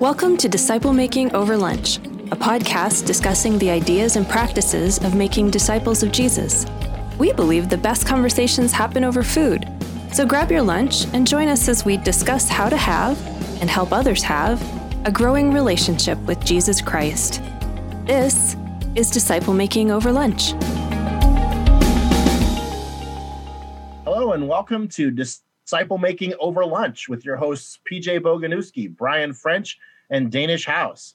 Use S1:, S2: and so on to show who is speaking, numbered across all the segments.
S1: Welcome to Disciple Making Over Lunch, a podcast discussing the ideas and practices of making disciples of Jesus. We believe the best conversations happen over food. So grab your lunch and join us as we discuss how to have, and help others have, a growing relationship with Jesus Christ. This is Disciple Making Over Lunch.
S2: And welcome to Disciple Making Over Lunch with your hosts, PJ Boganowski, Brian French, and Danish House.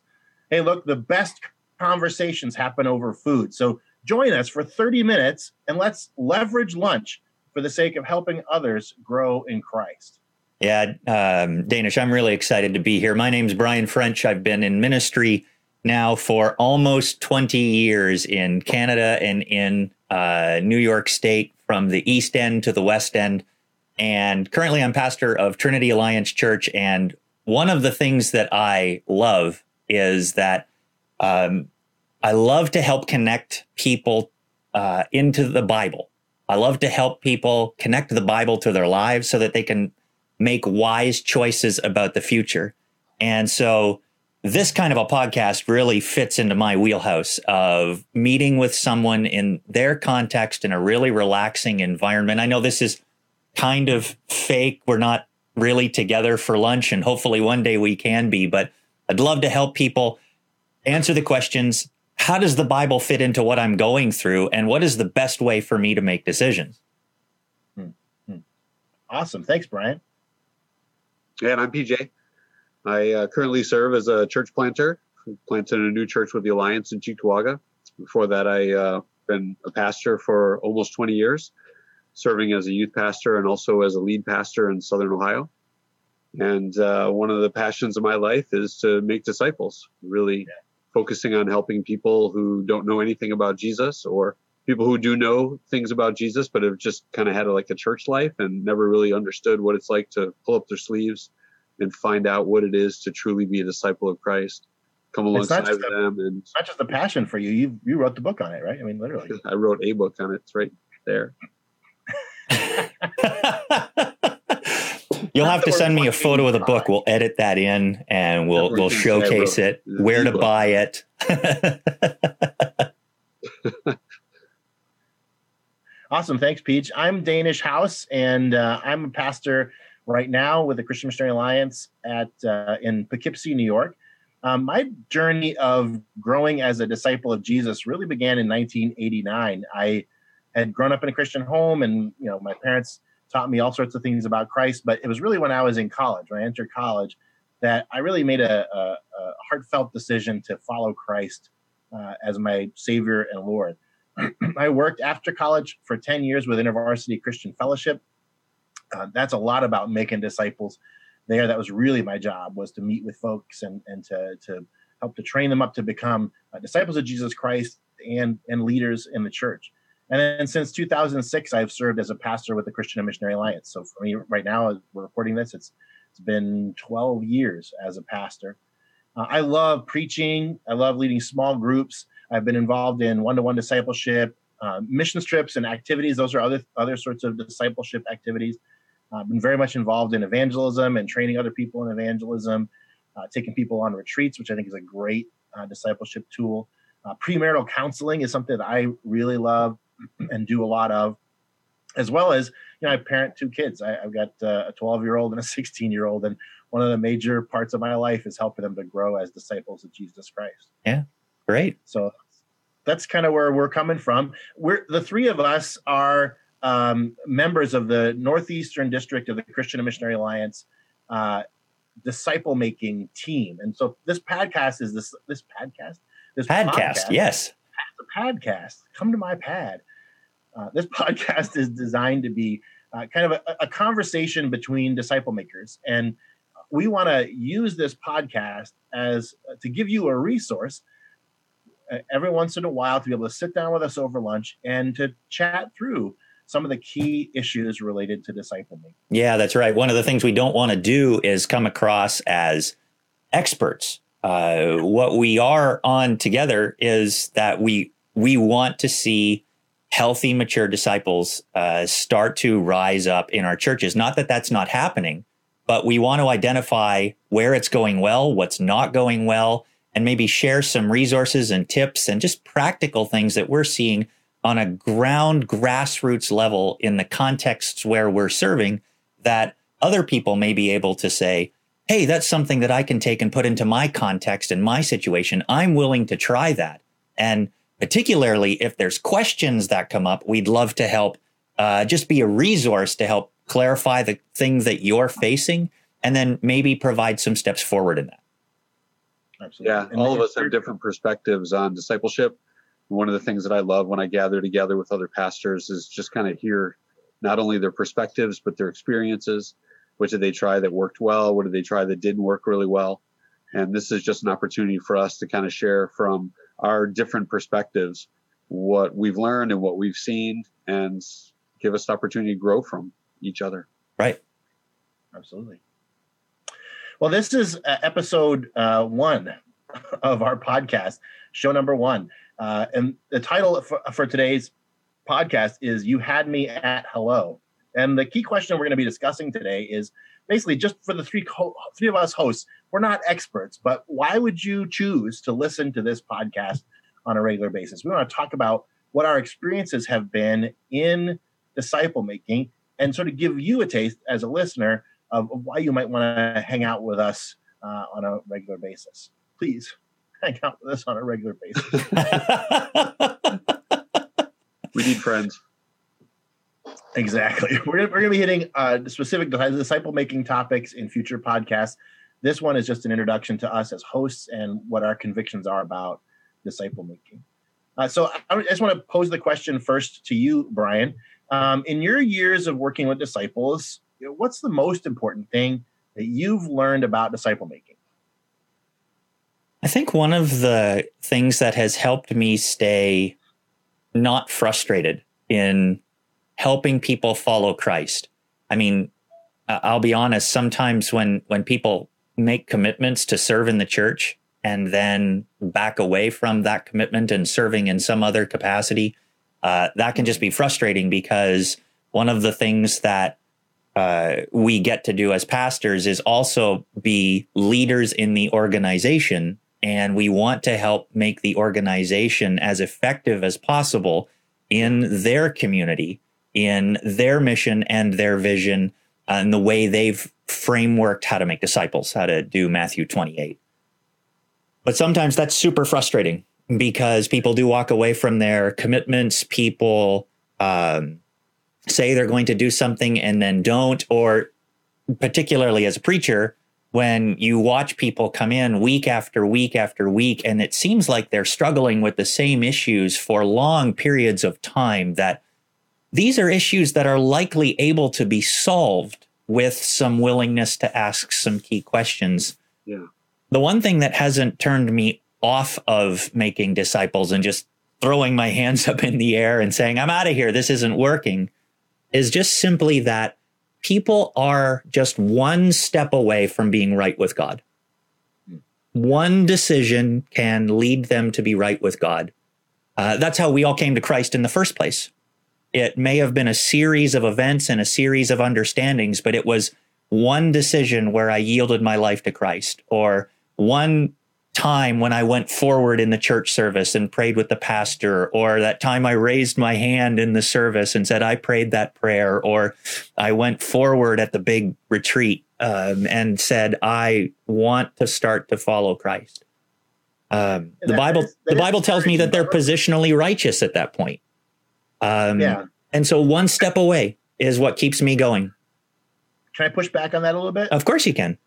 S2: Hey, look, the best conversations happen over food. So Join us for 30 minutes and let's leverage lunch for the sake of helping others grow in Christ.
S3: Yeah, um, Danish, I'm really excited to be here. My name's Brian French. I've been in ministry now for almost 20 years in Canada and in uh, New York State, from the East End to the West End. And currently, I'm pastor of Trinity Alliance Church. And one of the things that I love is that um, I love to help connect people uh, into the Bible. I love to help people connect the Bible to their lives so that they can make wise choices about the future. And so this kind of a podcast really fits into my wheelhouse of meeting with someone in their context in a really relaxing environment. I know this is kind of fake. We're not really together for lunch, and hopefully one day we can be, but I'd love to help people answer the questions how does the Bible fit into what I'm going through, and what is the best way for me to make decisions?
S2: Hmm. Hmm. Awesome. Thanks, Brian.
S4: Yeah, and I'm PJ. I uh, currently serve as a church planter. Planted a new church with the Alliance in Cheektowaga. Before that, I uh, been a pastor for almost 20 years, serving as a youth pastor and also as a lead pastor in Southern Ohio. And uh, one of the passions of my life is to make disciples. Really yeah focusing on helping people who don't know anything about Jesus or people who do know things about Jesus but have just kind of had a, like a church life and never really understood what it's like to pull up their sleeves and find out what it is to truly be a disciple of Christ. Come alongside of them and
S2: not just a passion for you. You you wrote the book on it, right? I mean, literally.
S4: I wrote a book on it. It's right there.
S3: You'll have to send me a photo of the book. We'll edit that in and we'll we'll showcase it, where to buy it.
S2: awesome, thanks, Peach. I'm Danish House, and uh, I'm a pastor right now with the Christian Missionary Alliance at uh, in Poughkeepsie, New York. Um, my journey of growing as a disciple of Jesus really began in 1989. I had grown up in a Christian home, and you know my parents taught me all sorts of things about Christ. But it was really when I was in college, when I entered college, that I really made a, a, a heartfelt decision to follow Christ uh, as my Savior and Lord. I worked after college for 10 years with InterVarsity Christian Fellowship. Uh, that's a lot about making disciples there. That was really my job was to meet with folks and, and to, to help to train them up to become uh, disciples of Jesus Christ and, and leaders in the church. And then since 2006, I've served as a pastor with the Christian and Missionary Alliance. So for me, right now, as we're recording this, it's it's been 12 years as a pastor. Uh, I love preaching. I love leading small groups. I've been involved in one-to-one discipleship, uh, mission trips, and activities. Those are other other sorts of discipleship activities. I've been very much involved in evangelism and training other people in evangelism, uh, taking people on retreats, which I think is a great uh, discipleship tool. Uh, premarital counseling is something that I really love and do a lot of, as well as you know I parent two kids. I, have got uh, a 12 year old and a 16 year old, and one of the major parts of my life is helping them to grow as disciples of Jesus Christ.
S3: Yeah, great.
S2: So that's kind of where we're coming from. We're the three of us are um, members of the Northeastern District of the Christian and Missionary Alliance. Uh, disciple making team. And so this podcast is this this podcast?
S3: This podcast, podcast yes.
S2: the podcast. Come to my pad. Uh, this podcast is designed to be uh, kind of a, a, conversation between disciple makers, and we want to use this podcast as uh, to give you a resource uh, every once in a while to be able to sit down with us over lunch and to chat through some of the key issues related to disciple making.
S3: Yeah, that's right. One of the things we don't want to do is come across as experts. Uh, what we are on together is that we we want to see healthy, mature disciples uh, start to rise up in our churches. Not that that's not happening, but we want to identify where it's going well, what's not going well, and maybe share some resources and tips and just practical things that we're seeing on a ground grassroots level in the contexts where we're serving that other people may be able to say, Hey, that's something that I can take and put into my context and my situation. I'm willing to try that. And particularly if there's questions that come up, we'd love to help uh, just be a resource to help clarify the things that you're facing and then maybe provide some steps forward in that.
S4: Absolutely. Yeah, and all of us have different perspectives on discipleship. One of the things that I love when I gather together with other pastors is just kind of hear not only their perspectives, but their experiences. What did they try that worked well? What did they try that didn't work really well? And this is just an opportunity for us to kind of share from our different perspectives what we've learned and what we've seen and give us the opportunity to grow from each other.
S3: Right.
S2: Absolutely. Well, this is uh, episode uh, one of our podcast, show number one. Uh, and the title for, for today's podcast is You Had Me at Hello. And the key question we're going to be discussing today is basically just for the three co- three of us hosts, we're not experts, but why would you choose to listen to this podcast on a regular basis? We want to talk about what our experiences have been in disciple making and sort of give you a taste as a listener of, why you might want to hang out with us uh, on a regular basis. Please hang out with us on a regular basis.
S4: we need friends.
S2: Exactly. We're, we're going to be hitting uh, specific disciple making topics in future podcasts. This one is just an introduction to us as hosts and what our convictions are about disciple making. Uh, so I just want to pose the question first to you, Brian. Um, in your years of working with disciples, you know, what's the most important thing that you've learned about disciple making?
S3: I think one of the things that has helped me stay not frustrated in helping people follow Christ. I mean, I'll be honest, sometimes when when people make commitments to serve in the church and then back away from that commitment and serving in some other capacity, uh, that can just be frustrating because one of the things that uh, we get to do as pastors is also be leaders in the organization. And we want to help make the organization as effective as possible in their community, in their mission and their vision, and the way they've frameworked how to make disciples, how to do Matthew 28. But sometimes that's super frustrating because people do walk away from their commitments. People um, say they're going to do something and then don't, or particularly as a preacher, when you watch people come in week after week after week, and it seems like they're struggling with the same issues for long periods of time, that these are issues that are likely able to be solved with some willingness to ask some key questions.
S4: Yeah.
S3: The one thing that hasn't turned me off of making disciples and just throwing my hands up in the air and saying, I'm out of here, this isn't working, is just simply that people are just one step away from being right with God. One decision can lead them to be right with God. Uh, that's how we all came to Christ in the first place. It may have been a series of events and a series of understandings, but it was one decision where I yielded my life to Christ, or one time when I went forward in the church service and prayed with the pastor, or that time I raised my hand in the service and said, I prayed that prayer, or I went forward at the big retreat um, and said, I want to start to follow Christ. Um, the Bible, is, the Bible tells me that they're positionally righteous at that point. Um, yeah. And so one step away is what keeps me going.
S2: Can I push back on that a little bit?
S3: Of course you can.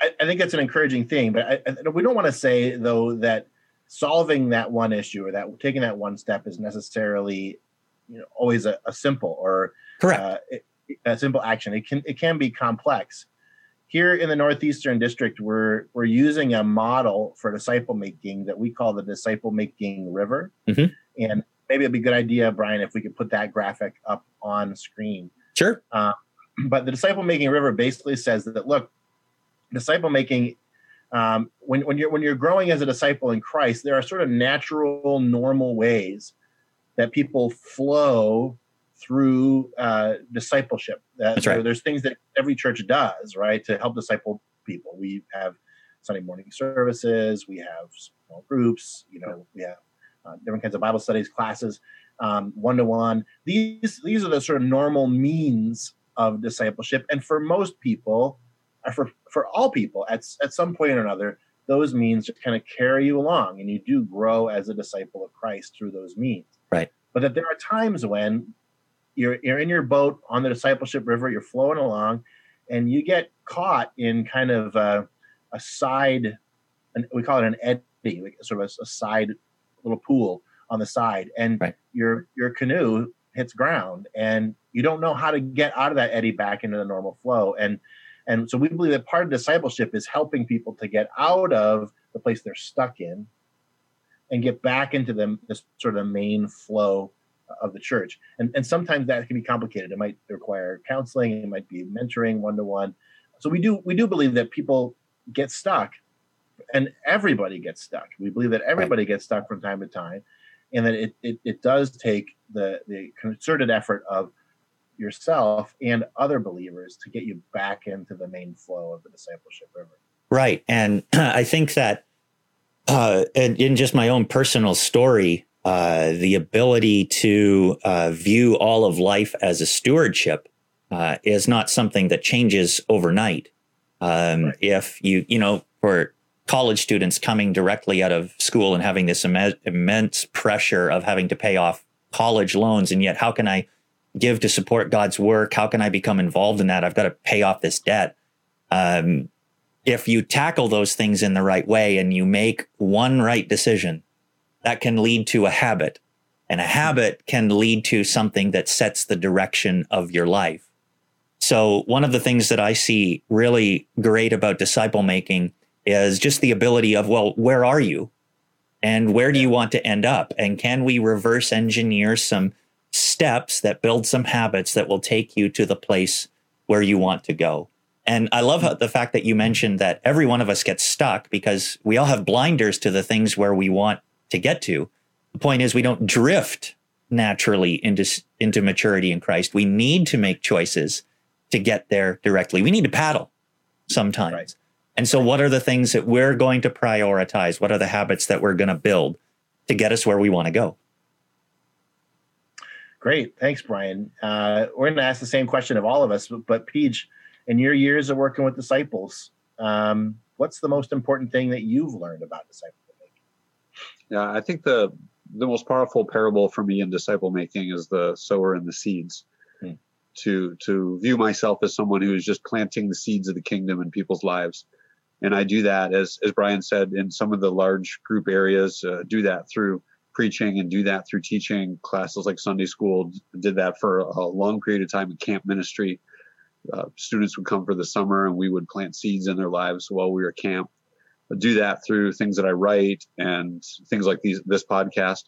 S2: I, I think that's an encouraging thing, but I, I, we don't want to say though that solving that one issue or that taking that one step is necessarily, you know, always a, a simple or
S3: correct uh,
S2: a simple action. It can it can be complex. Here in the northeastern district, we're we're using a model for disciple making that we call the disciple making river, mm-hmm. and maybe it'd be a good idea, Brian, if we could put that graphic up on screen.
S3: Sure.
S2: Uh, but the disciple making river basically says that look, disciple making um, when, when you're when you're growing as a disciple in Christ, there are sort of natural, normal ways that people flow through uh, discipleship. That
S3: That's right.
S2: There's things that every church does, right, to help disciple people. We have Sunday morning services, we have small groups, you know, we have uh, different kinds of Bible studies, classes, one to one. These these are the sort of normal means of discipleship, and for most people, Uh, for for all people, at at some point or another, those means just kind of carry you along, and you do grow as a disciple of Christ through those means.
S3: Right.
S2: But that there are times when you're you're in your boat on the discipleship river, you're flowing along, and you get caught in kind of a, a side, and we call it an eddy, like sort of a, a side little pool on the side, and
S3: right.
S2: your your canoe hits ground, and you don't know how to get out of that eddy back into the normal flow, and and so we believe that part of discipleship is helping people to get out of the place they're stuck in and get back into the this sort of main flow of the church. And, and sometimes that can be complicated. It might require counseling, it might be mentoring one to one. So we do we do believe that people get stuck and everybody gets stuck. We believe that everybody gets stuck from time to time. And that it, it, it does take the, the concerted effort of yourself and other believers to get you back into the main flow of the discipleship river.
S3: Right. And I think that uh, in, in just my own personal story, uh, the ability to uh, view all of life as a stewardship uh, is not something that changes overnight. Um, right. If you, you know, for college students coming directly out of school and having this Im- immense pressure of having to pay off college loans, and yet how can I give to support God's work? How can I become involved in that? I've got to pay off this debt. Um, if you tackle those things in the right way and you make one right decision, that can lead to a habit. And a habit can lead to something that sets the direction of your life. So, one of the things that I see really great about disciple making is just the ability of, well, where are you? And where do you want to end up? And can we reverse engineer some steps that build some habits that will take you to the place where you want to go? And I love how, the fact that you mentioned that every one of us gets stuck because we all have blinders to the things where we want to get to. The point is, we don't drift naturally into into maturity in Christ. We need to make choices to get there directly. We need to paddle sometimes. Right. And so, what are the things that we're going to prioritize? What are the habits that we're going to build to get us where we want to go?
S2: Great, thanks, Brian. Uh, we're going to ask the same question of all of us, but, but Peach, in your years of working with disciples, um, what's the most important thing that you've learned about disciple making?
S4: Yeah, I think the the most powerful parable for me in disciple making is the sower and the seeds. Hmm. To to view myself as someone who is just planting the seeds of the kingdom in people's lives, and I do that as as Brian said in some of the large group areas. Uh, do that through preaching and do that through teaching classes like Sunday school. Did that for a long period of time in camp ministry uh, students would come for the summer and we would plant seeds in their lives while we were at camp. I do that through things that I write and things like these this podcast.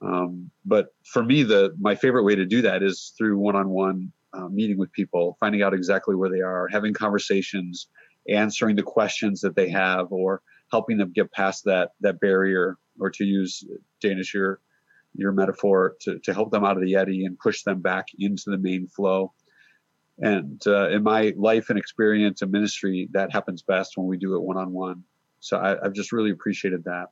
S4: Um, but for me, the my favorite way to do that is through one-on-one uh, meeting with people, finding out exactly where they are, having conversations, answering the questions that they have, or helping them get past that that barrier, or to use Danish your your metaphor to, to help them out of the eddy and push them back into the main flow. And uh, in my life and experience and ministry, that happens best when we do it one on one. So I, I've just really appreciated that.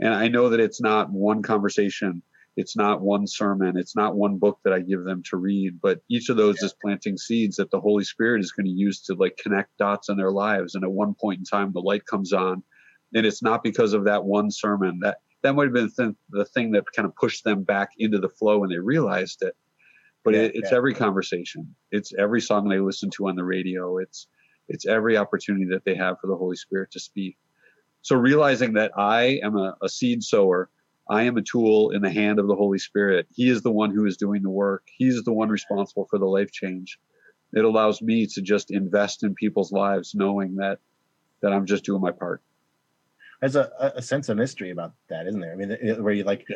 S4: And I know that it's not one conversation, it's not one sermon, it's not one book that I give them to read, but each of those yeah. is planting seeds that the Holy Spirit is going to use to like connect dots in their lives. And at one point in time, the light comes on, and it's not because of that one sermon that that might have been the, the thing that kind of pushed them back into the flow when they realized it. But yeah, it, it's yeah. every conversation. It's every song they listen to on the radio. It's it's every opportunity that they have for the holy spirit to speak. So realizing that i am a, a seed sower i am a tool in the hand of the holy spirit. He is the one who is doing the work. He's the one responsible for the life change. It allows me to just invest in people's lives knowing that that i'm just doing my part
S2: there's a, a sense of mystery about that isn't there i mean where you like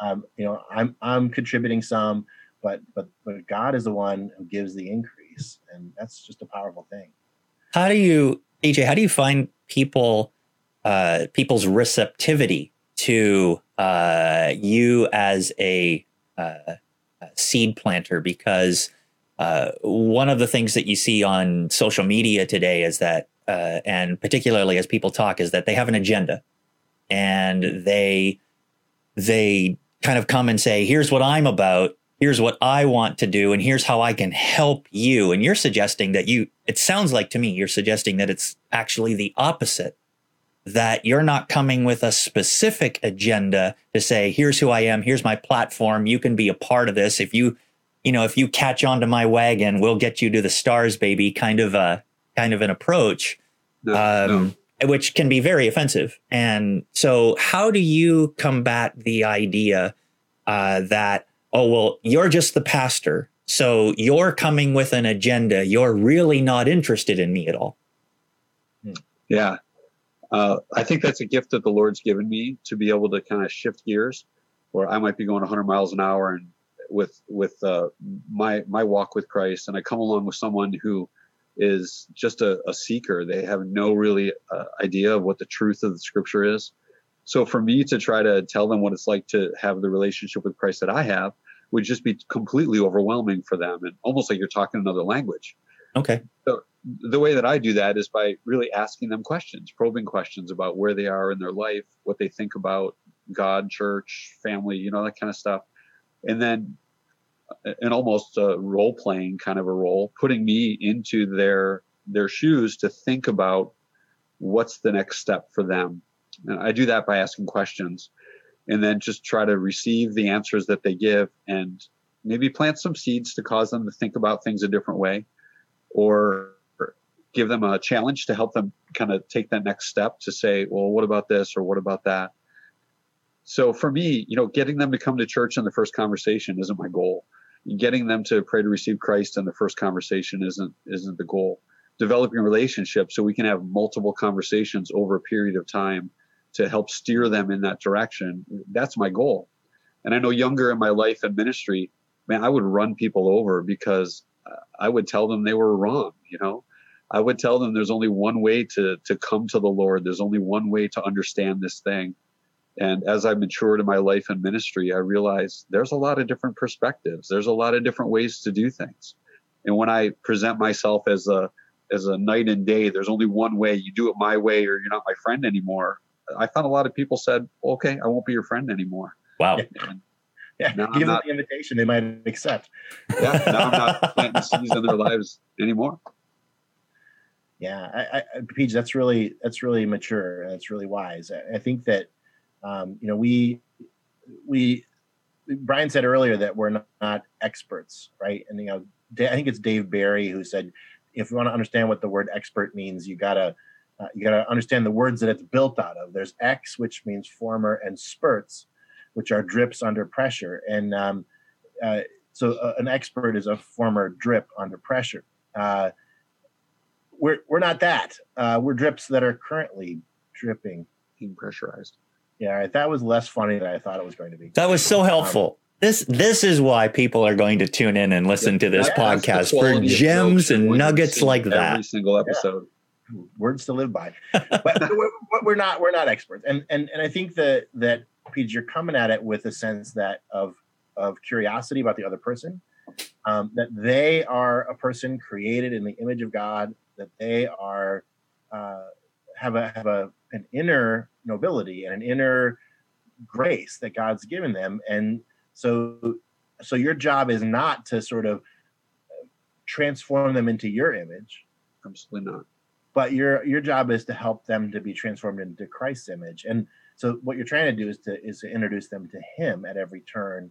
S2: um, you know i'm i'm contributing some but but but God is the one who gives the increase, and that's just a powerful thing.
S3: How do you, PJ? How do you find people uh, people's receptivity to uh, you as a, uh, a, seed planter because uh, one of the things that you see on social media today is that, uh, and particularly as people talk, is that they have an agenda, and they they kind of come and say, "Here's what I'm about." Here's what I want to do, and here's how I can help you. And you're suggesting that you, it sounds like to me, you're suggesting that it's actually the opposite that you're not coming with a specific agenda to say, here's who I am, here's my platform, you can be a part of this. If you, you know, if you catch onto my wagon, we'll get you to the stars, baby, kind of a kind of an approach. No, um, no. which can be very offensive. And so how do you combat the idea uh, that, oh well, you're just the pastor. So you're coming with an agenda. You're really not interested in me at all.
S4: Yeah uh, I think that's a gift that the Lord's given me to be able to kind of shift gears, where I might be going 100 miles an hour and with with uh, my my walk with Christ, and I come along with someone who is just a, a seeker. They have no really uh, idea of what the truth of the Scripture is. So for me to try to tell them what it's like to have the relationship with Christ that I have would just be completely overwhelming for them, and almost like you're talking another language.
S3: Okay.
S4: So the way that I do that is by really asking them questions, probing questions about where they are in their life, what they think about God, church, family, you know, that kind of stuff. And then an almost role playing kind of a role, putting me into their their shoes to think about what's the next step for them. And I do that by asking questions and then just try to receive the answers that they give and maybe plant some seeds to cause them to think about things a different way or give them a challenge to help them kind of take that next step to say, well, what about this or what about that? So for me, you know, getting them to come to church in the first conversation isn't my goal. Getting them to pray to receive Christ in the first conversation isn't isn't the goal. Developing relationships so we can have multiple conversations over a period of time to help steer them in that direction. That's my goal. And I know younger in my life and ministry, man, I would run people over because I would tell them they were wrong, you know. I would tell them there's only one way to to come to the Lord. There's only one way to understand this thing. And as I matured in my life and ministry, I realized there's a lot of different perspectives. There's a lot of different ways to do things. And when I present myself as a as a night and day, there's only one way. You do it my way, or you're not my friend anymore. I found a lot of people said, "Okay, I won't be your friend anymore."
S3: Wow.
S2: And yeah, now give them the invitation; they might accept.
S4: Yeah, now I'm not planting seeds in their lives anymore
S2: yeah, I, I, Peach, that's really that's really mature. That's really wise. I, I think that um, you know we we Brian said earlier that we're not, not, experts, right? And you know, I think it's Dave Barry who said if you want to understand what the word expert means, you gotta uh, you gotta understand the words that it's built out of. There's X, which means former, and spurts, which are drips under pressure. And um, uh, so uh, an expert is a former drip under pressure. Uh, we're we're not that. Uh, we're drips that are currently dripping,
S4: being pressurized.
S2: Yeah, right. That was less funny than I thought it was going to be.
S3: That was so helpful. Um, this this is why people are going to tune in and listen yeah, to this podcast for gems and nuggets like that.
S4: Every single episode.
S2: Yeah. Words to live by. but we're, we're, not we're not experts, and and and I think that that Pete, you're coming at it with a sense that of of curiosity about the other person, um, that they are a person created in the image of God, that they are uh, have a have a an inner nobility and an inner grace that God's given them, and so so your job is not to sort of transform them into your image.
S4: Absolutely not.
S2: But your your job is to help them to be transformed into Christ's image, and so what you're trying to do is to is to introduce them to Him at every turn,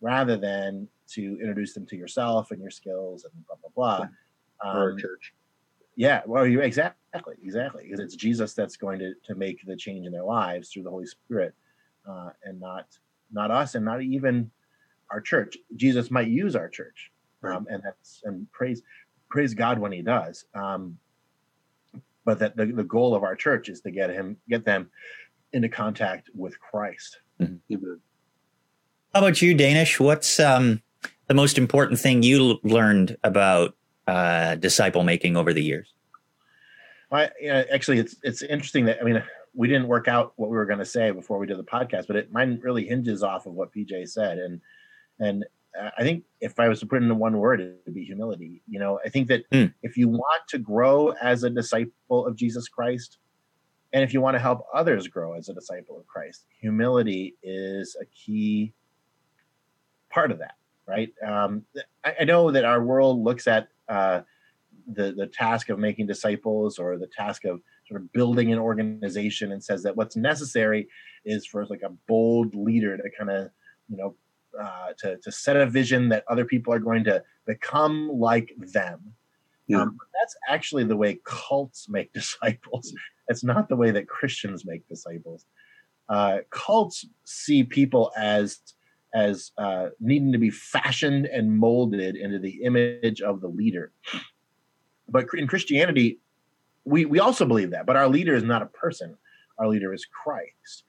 S2: rather than to introduce them to yourself and your skills and blah blah blah.
S4: Um, or church.
S2: Yeah, well, you exactly, exactly, because it's Jesus that's going to to make the change in their lives through the Holy Spirit, uh, and not not us, and not even our church. Jesus might use our church, um, and that's and praise praise God when He does. Um, but that the, the goal of our church is to get him get them into contact with Christ.
S3: Mm-hmm. How about you, Danish? What's um, the most important thing you learned about uh, disciple making over the years?
S2: I, you know, actually, it's it's interesting that I mean, we didn't work out what we were going to say before we did the podcast, but it mine really hinges off of what PJ said, and and I think if I was to put it into one word, it would be humility. You know, I think that mm. if you want to grow as a disciple of Jesus Christ, and if you want to help others grow as a disciple of Christ, humility is a key part of that, right? Um, I, I, know that our world looks at uh, the the task of making disciples or the task of sort of building an organization and says that what's necessary is for like a bold leader to kind of you know uh, to, to set a vision that other people are going to become like them. Yeah. Um, that's actually the way cults make disciples. It's not the way that Christians make disciples. Uh, cults see people as as uh, needing to be fashioned and molded into the image of the leader. But in Christianity, we we also believe that. But our leader is not a person. Our leader is Christ.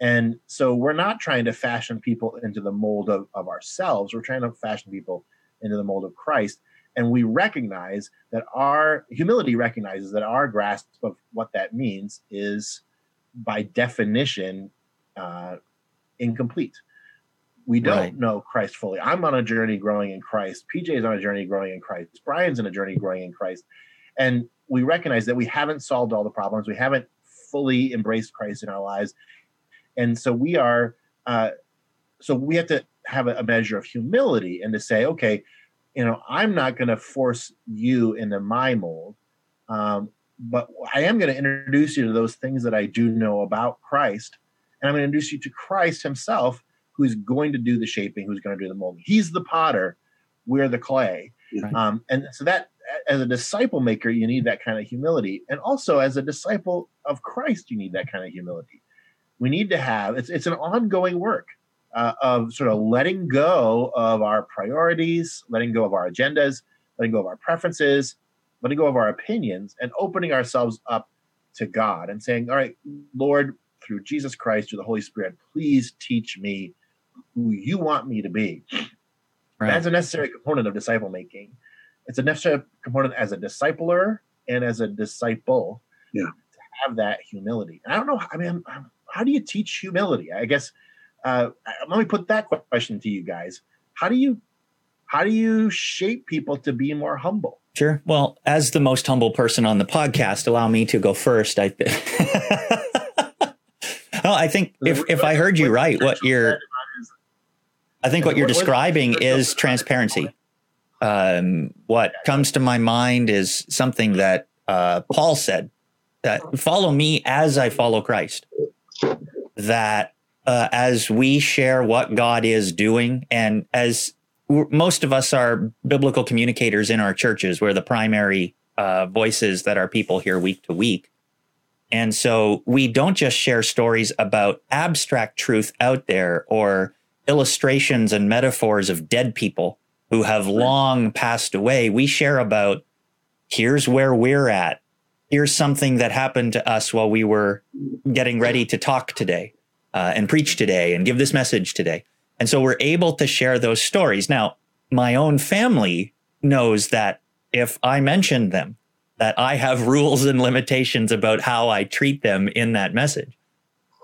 S2: And so we're not trying to fashion people into the mold of, of ourselves. We're trying to fashion people into the mold of Christ. And we recognize that our humility recognizes that our grasp of what that means is, by definition, uh, incomplete. We don't right. know Christ fully. I'm on a journey growing in Christ. PJ is on a journey growing in Christ. Brian's on a journey growing in Christ. And we recognize that we haven't solved all the problems. We haven't fully embraced Christ in our lives and so we are uh, so we have to have a, a measure of humility and to say okay you know i'm not going to force you into my mold um, but i am going to introduce you to those things that i do know about christ and i'm going to introduce you to christ himself who's going to do the shaping who's going to do the molding. He's the potter we're the clay. Right. um, and so that as a disciple maker you need that kind of humility. And also as a disciple of christ you need that kind of humility. We need to have it's it's an ongoing work uh, of sort of letting go of our priorities, letting go of our agendas, letting go of our preferences, letting go of our opinions, and opening ourselves up to God and saying, "All right, Lord, through Jesus Christ, through the Holy Spirit, please teach me who you want me to be." Right. That's a necessary component of disciple making. It's a necessary component as a discipler and as a disciple.
S4: Yeah.
S2: To have that humility. I don't know. I mean, I'm, how do you teach humility? I guess uh, let me put that question to you guys. How do you how do you shape people to be more humble?
S3: Sure. Well, as the most humble person on the podcast, allow me to go first. I well, I think if if I heard you right, what you're I think what you're describing is transparency. Um, what comes to my mind is something that uh, Paul said that follow me as I follow Christ that uh, as we share what God is doing, and as most of us are biblical communicators in our churches, we're the primary uh, voices that our people hear week to week. And so we don't just share stories about abstract truth out there or illustrations and metaphors of dead people who have long passed away. We share about here's where we're at here's something that happened to us while we were getting ready to talk today uh, and preach today and give this message today. And so we're able to share those stories. Now, my own family knows that if I mention them, that I have rules and limitations about how I treat them in that message.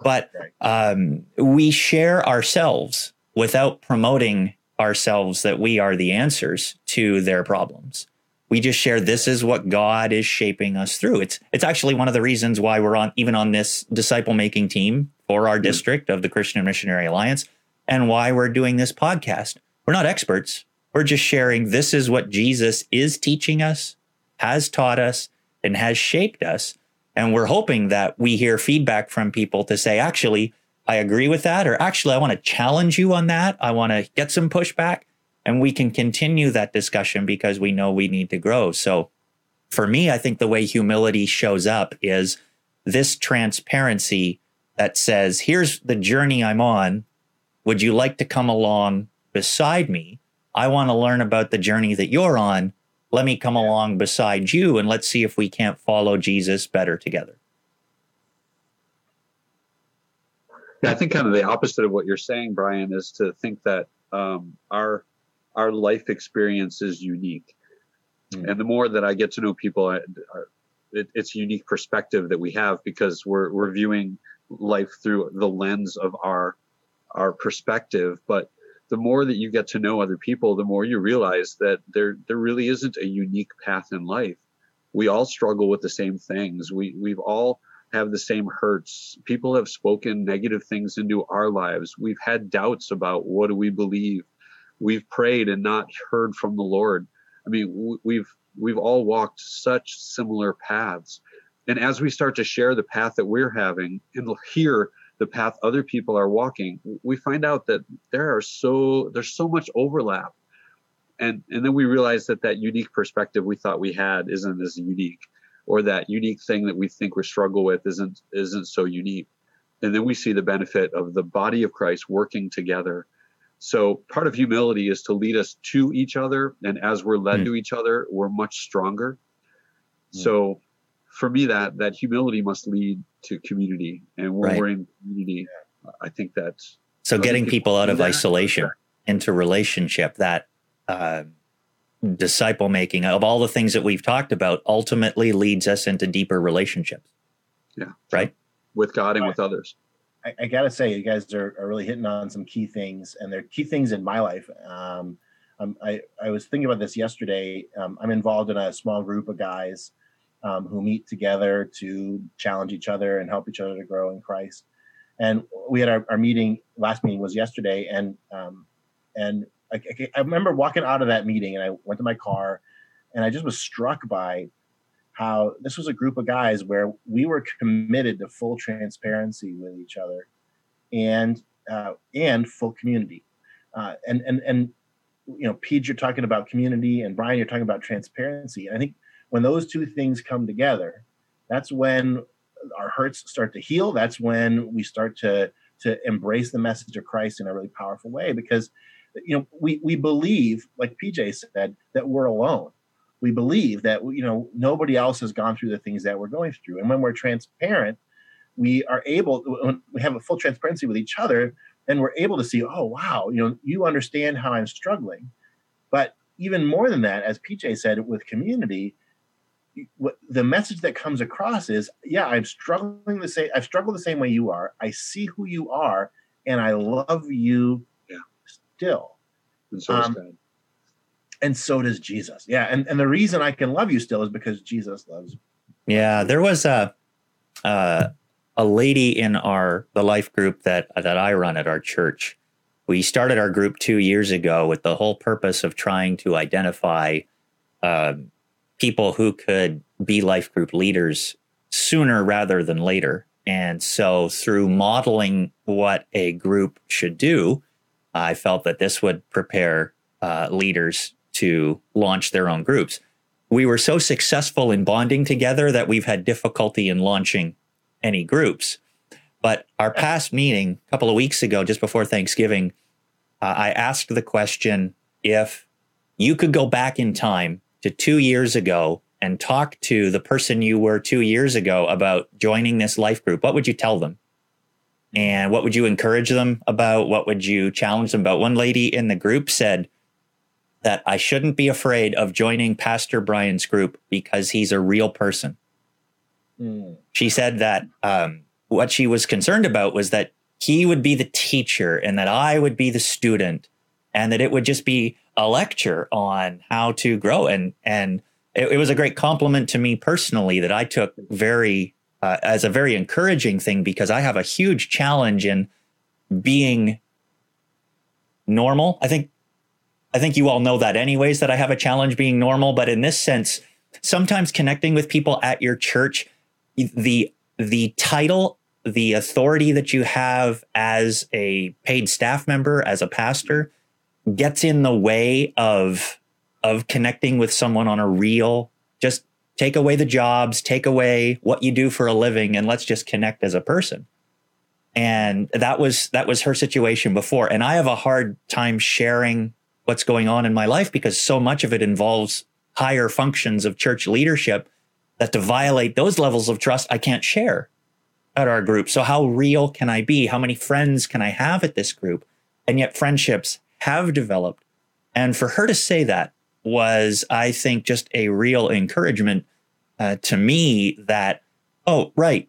S3: But um, we share ourselves without promoting ourselves that we are the answers to their problems we just share this is what God is shaping us through. It's it's actually one of the reasons why we're on even on this disciple making team for our mm-hmm. district of the Christian Missionary Alliance and why we're doing this podcast. We're not experts. We're just sharing this is what Jesus is teaching us, has taught us, and has shaped us. And we're hoping that we hear feedback from people to say, actually, I agree with that, or actually, I want to challenge you on that. I want to get some pushback and we can continue that discussion because we know we need to grow. So for me, I think the way humility shows up is this transparency that says, here's the journey I'm on. Would you like to come along beside me? I want to learn about the journey that you're on. Let me come along beside you and let's see if we can't follow Jesus better together.
S4: Yeah, I think kind of the opposite of what you're saying, Brian, is to think that um, our our life experience is unique. Mm. And the more that I get to know people, I, it, it's a unique perspective that we have because we're we're viewing life through the lens of our our perspective. But the more that you get to know other people, the more you realize that there there really isn't a unique path in life. We all struggle with the same things. We we've all have the same hurts. People have spoken negative things into our lives. We've had doubts about what do we believe. We've prayed and not heard from the Lord. I mean, we've we've all walked such similar paths. And as we start to share the path that we're having and hear the path other people are walking, we find out that there are so there's so much overlap. And and then we realize that that unique perspective we thought we had isn't as unique or that unique thing that we think we struggle with isn't isn't so unique and then we see the benefit of the body of christ working together so part of humility is to lead us to each other and as we're led mm. to each other we're much stronger mm. so for me that that humility must lead to community and when right. we're in community i think that's
S3: so getting people out of isolation into relationship that uh, disciple making of all the things that we've talked about ultimately leads us into deeper relationships.
S4: Yeah.
S3: Right.
S4: With God and with others.
S2: I, I got to say, you guys are, are, really hitting on some key things, and they're key things in my life. Um, um, I, I was thinking about this yesterday. Um, I'm involved in a small group of guys um, who meet together to challenge each other and help each other to grow in Christ. And we had our, our meeting, last meeting was yesterday, and um, and I, I remember walking out of that meeting and I went to my car and I just was struck by how this was a group of guys where we were committed to full transparency with each other and uh, and full community uh, and and and you know Pete you're talking about community and Brian you're talking about transparency and I think when those two things come together that's when our hurts start to heal. That's when we start to to embrace the message of Christ in a really powerful way because you know we we believe like pj said that we're alone. We believe that you know nobody else has gone through the things that we're going through. And when we're transparent we are able we have a full transparency with each other and we're able to see oh wow you know you understand how i'm struggling. But even more than that as pj said with community what the message that comes across is yeah i'm struggling the same i've struggled the same way you are i see who you are and i love you yeah. still.
S4: And so um, God.
S2: And so does Jesus. Yeah. And, and the reason I can love you still is because Jesus loves me.
S3: Yeah. There was a, uh, a lady in our the life group that that I run at our church. We started our group two years ago with the whole purpose of trying to identify uh, people who could be life group leaders sooner rather than later. And so, through modeling what a group should do, I felt that this would prepare uh, leaders to launch their own groups. We were so successful in bonding together that we've had difficulty in launching any groups. But our past meeting a couple of weeks ago, just before Thanksgiving, uh, I asked the question if you could go back in time to two years ago and talk to the person you were two years ago about joining this life group, what would you tell them? And what would you encourage them about? What would you challenge them about? One lady in the group said that I shouldn't be afraid of joining Pastor Brian's group because he's a real person. Mm. She said that um, what she was concerned about was that he would be the teacher and that I would be the student and that it would just be a lecture on how to grow. And, and it, it was a great compliment to me personally that I took very uh, as a very encouraging thing because I have a huge challenge in being normal. I think I think you all know that anyways that I have a challenge being normal, but in this sense, sometimes connecting with people at your church, the the title, the authority that you have as a paid staff member, as a pastor, gets in the way of of connecting with someone on a real just take away the jobs, take away what you do for a living, and let's just connect as a person. And that was that was her situation before. And I have a hard time sharing what's going on in my life because so much of it involves higher functions of church leadership that to violate those levels of trust, I can't share at our group. So how real can I be? How many friends can I have at this group? And yet friendships have developed. And for her to say that was, I think, just a real encouragement uh, to me that, oh, right,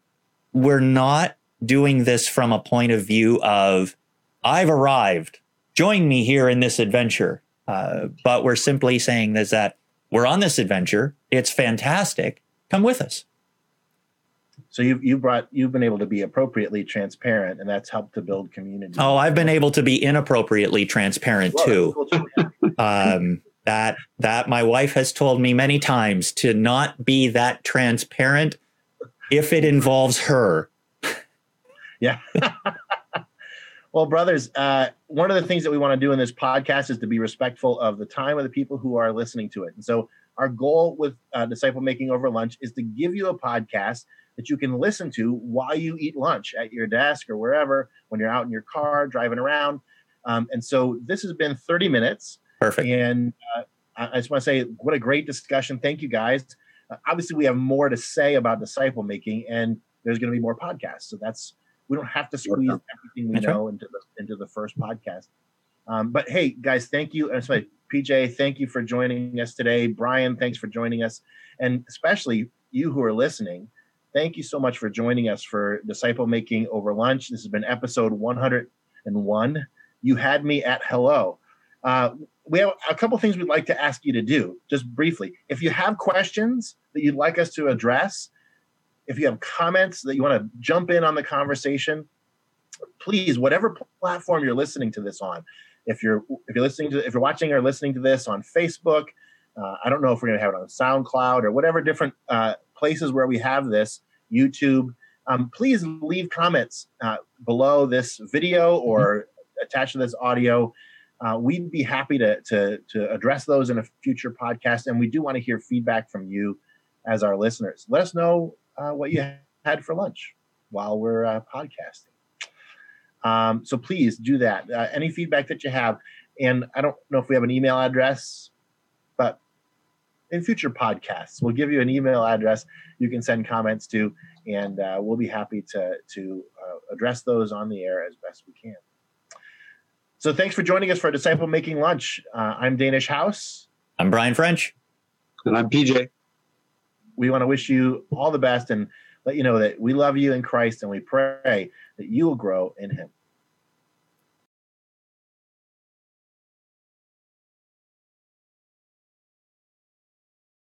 S3: we're not doing this from a point of view of, I've arrived, join me here in this adventure. Uh, but we're simply saying is that we're on this adventure. It's fantastic. Come with us.
S2: So you you brought you've been able to be appropriately transparent, and that's helped to build community.
S3: Oh, I've been able to be inappropriately transparent too. um, that that my wife has told me many times to not be that transparent if it involves her.
S2: Yeah. well, brothers, uh, one of the things that we want to do in this podcast is to be respectful of the time of the people who are listening to it, and so our goal with uh, disciple making over lunch is to give you a podcast that you can listen to while you eat lunch at your desk or wherever when you're out in your car driving around. Um, and so this has been 30 minutes.
S3: Perfect.
S2: And uh, I just want to say, what a great discussion. Thank you guys. Uh, obviously, we have more to say about disciple making, and there's going to be more podcasts. So that's we don't have to squeeze everything we that's know right. into the into the first podcast. Um, but hey, guys, thank you. And sorry, PJ, thank you for joining us today. Brian, thanks for joining us, and especially you who are listening thank you so much for joining us for Disciple Making Over Lunch. This has been episode 101. You had me at hello. Uh, we have a couple things we'd like to ask you to do, just briefly. If you have questions that you'd like us to address, if you have comments that you want to jump in on the conversation, please, whatever platform you're listening to this on, if you're if you're listening to if you're watching or listening to this on Facebook, uh, I don't know if we're going to have it on SoundCloud or whatever different uh, places where we have this, YouTube. Um, please leave comments uh, below this video or mm-hmm. attached to this audio. Uh, we'd be happy to, to, to address those in a future podcast. And we do want to hear feedback from you as our listeners. Let us know uh, what you had for lunch while we're uh, podcasting. Um, so please do that. Uh, any feedback that you have. And I don't know if we have an email address, in future podcasts. We'll give you an email address you can send comments to, and uh, we'll be happy to to uh, address those on the air as best we can. So thanks for joining us for a Disciple Making Lunch. Uh, I'm Danish House.
S3: I'm Brian French.
S4: And I'm PJ.
S2: We want to wish you all the best and let you know that we love you in Christ and we pray that you will grow in Him.